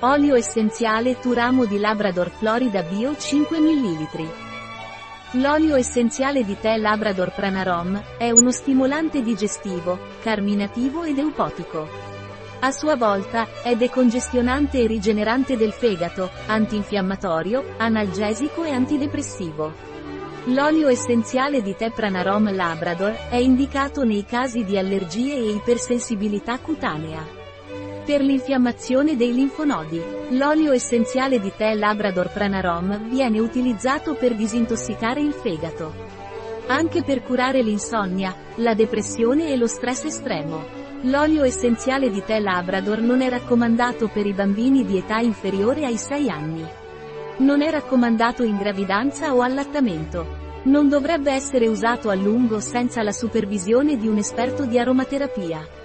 Olio essenziale Turamo di Labrador Florida Bio 5 ml. L'olio essenziale di tè Labrador Pranarom è uno stimolante digestivo, carminativo ed eupotico. A sua volta, è decongestionante e rigenerante del fegato, antinfiammatorio, analgesico e antidepressivo. L'olio essenziale di tè Pranarom Labrador è indicato nei casi di allergie e ipersensibilità cutanea. Per l'infiammazione dei linfonodi. L'olio essenziale di tè Labrador Pranarom viene utilizzato per disintossicare il fegato. Anche per curare l'insonnia, la depressione e lo stress estremo. L'olio essenziale di tè Labrador non è raccomandato per i bambini di età inferiore ai 6 anni. Non è raccomandato in gravidanza o allattamento. Non dovrebbe essere usato a lungo senza la supervisione di un esperto di aromaterapia.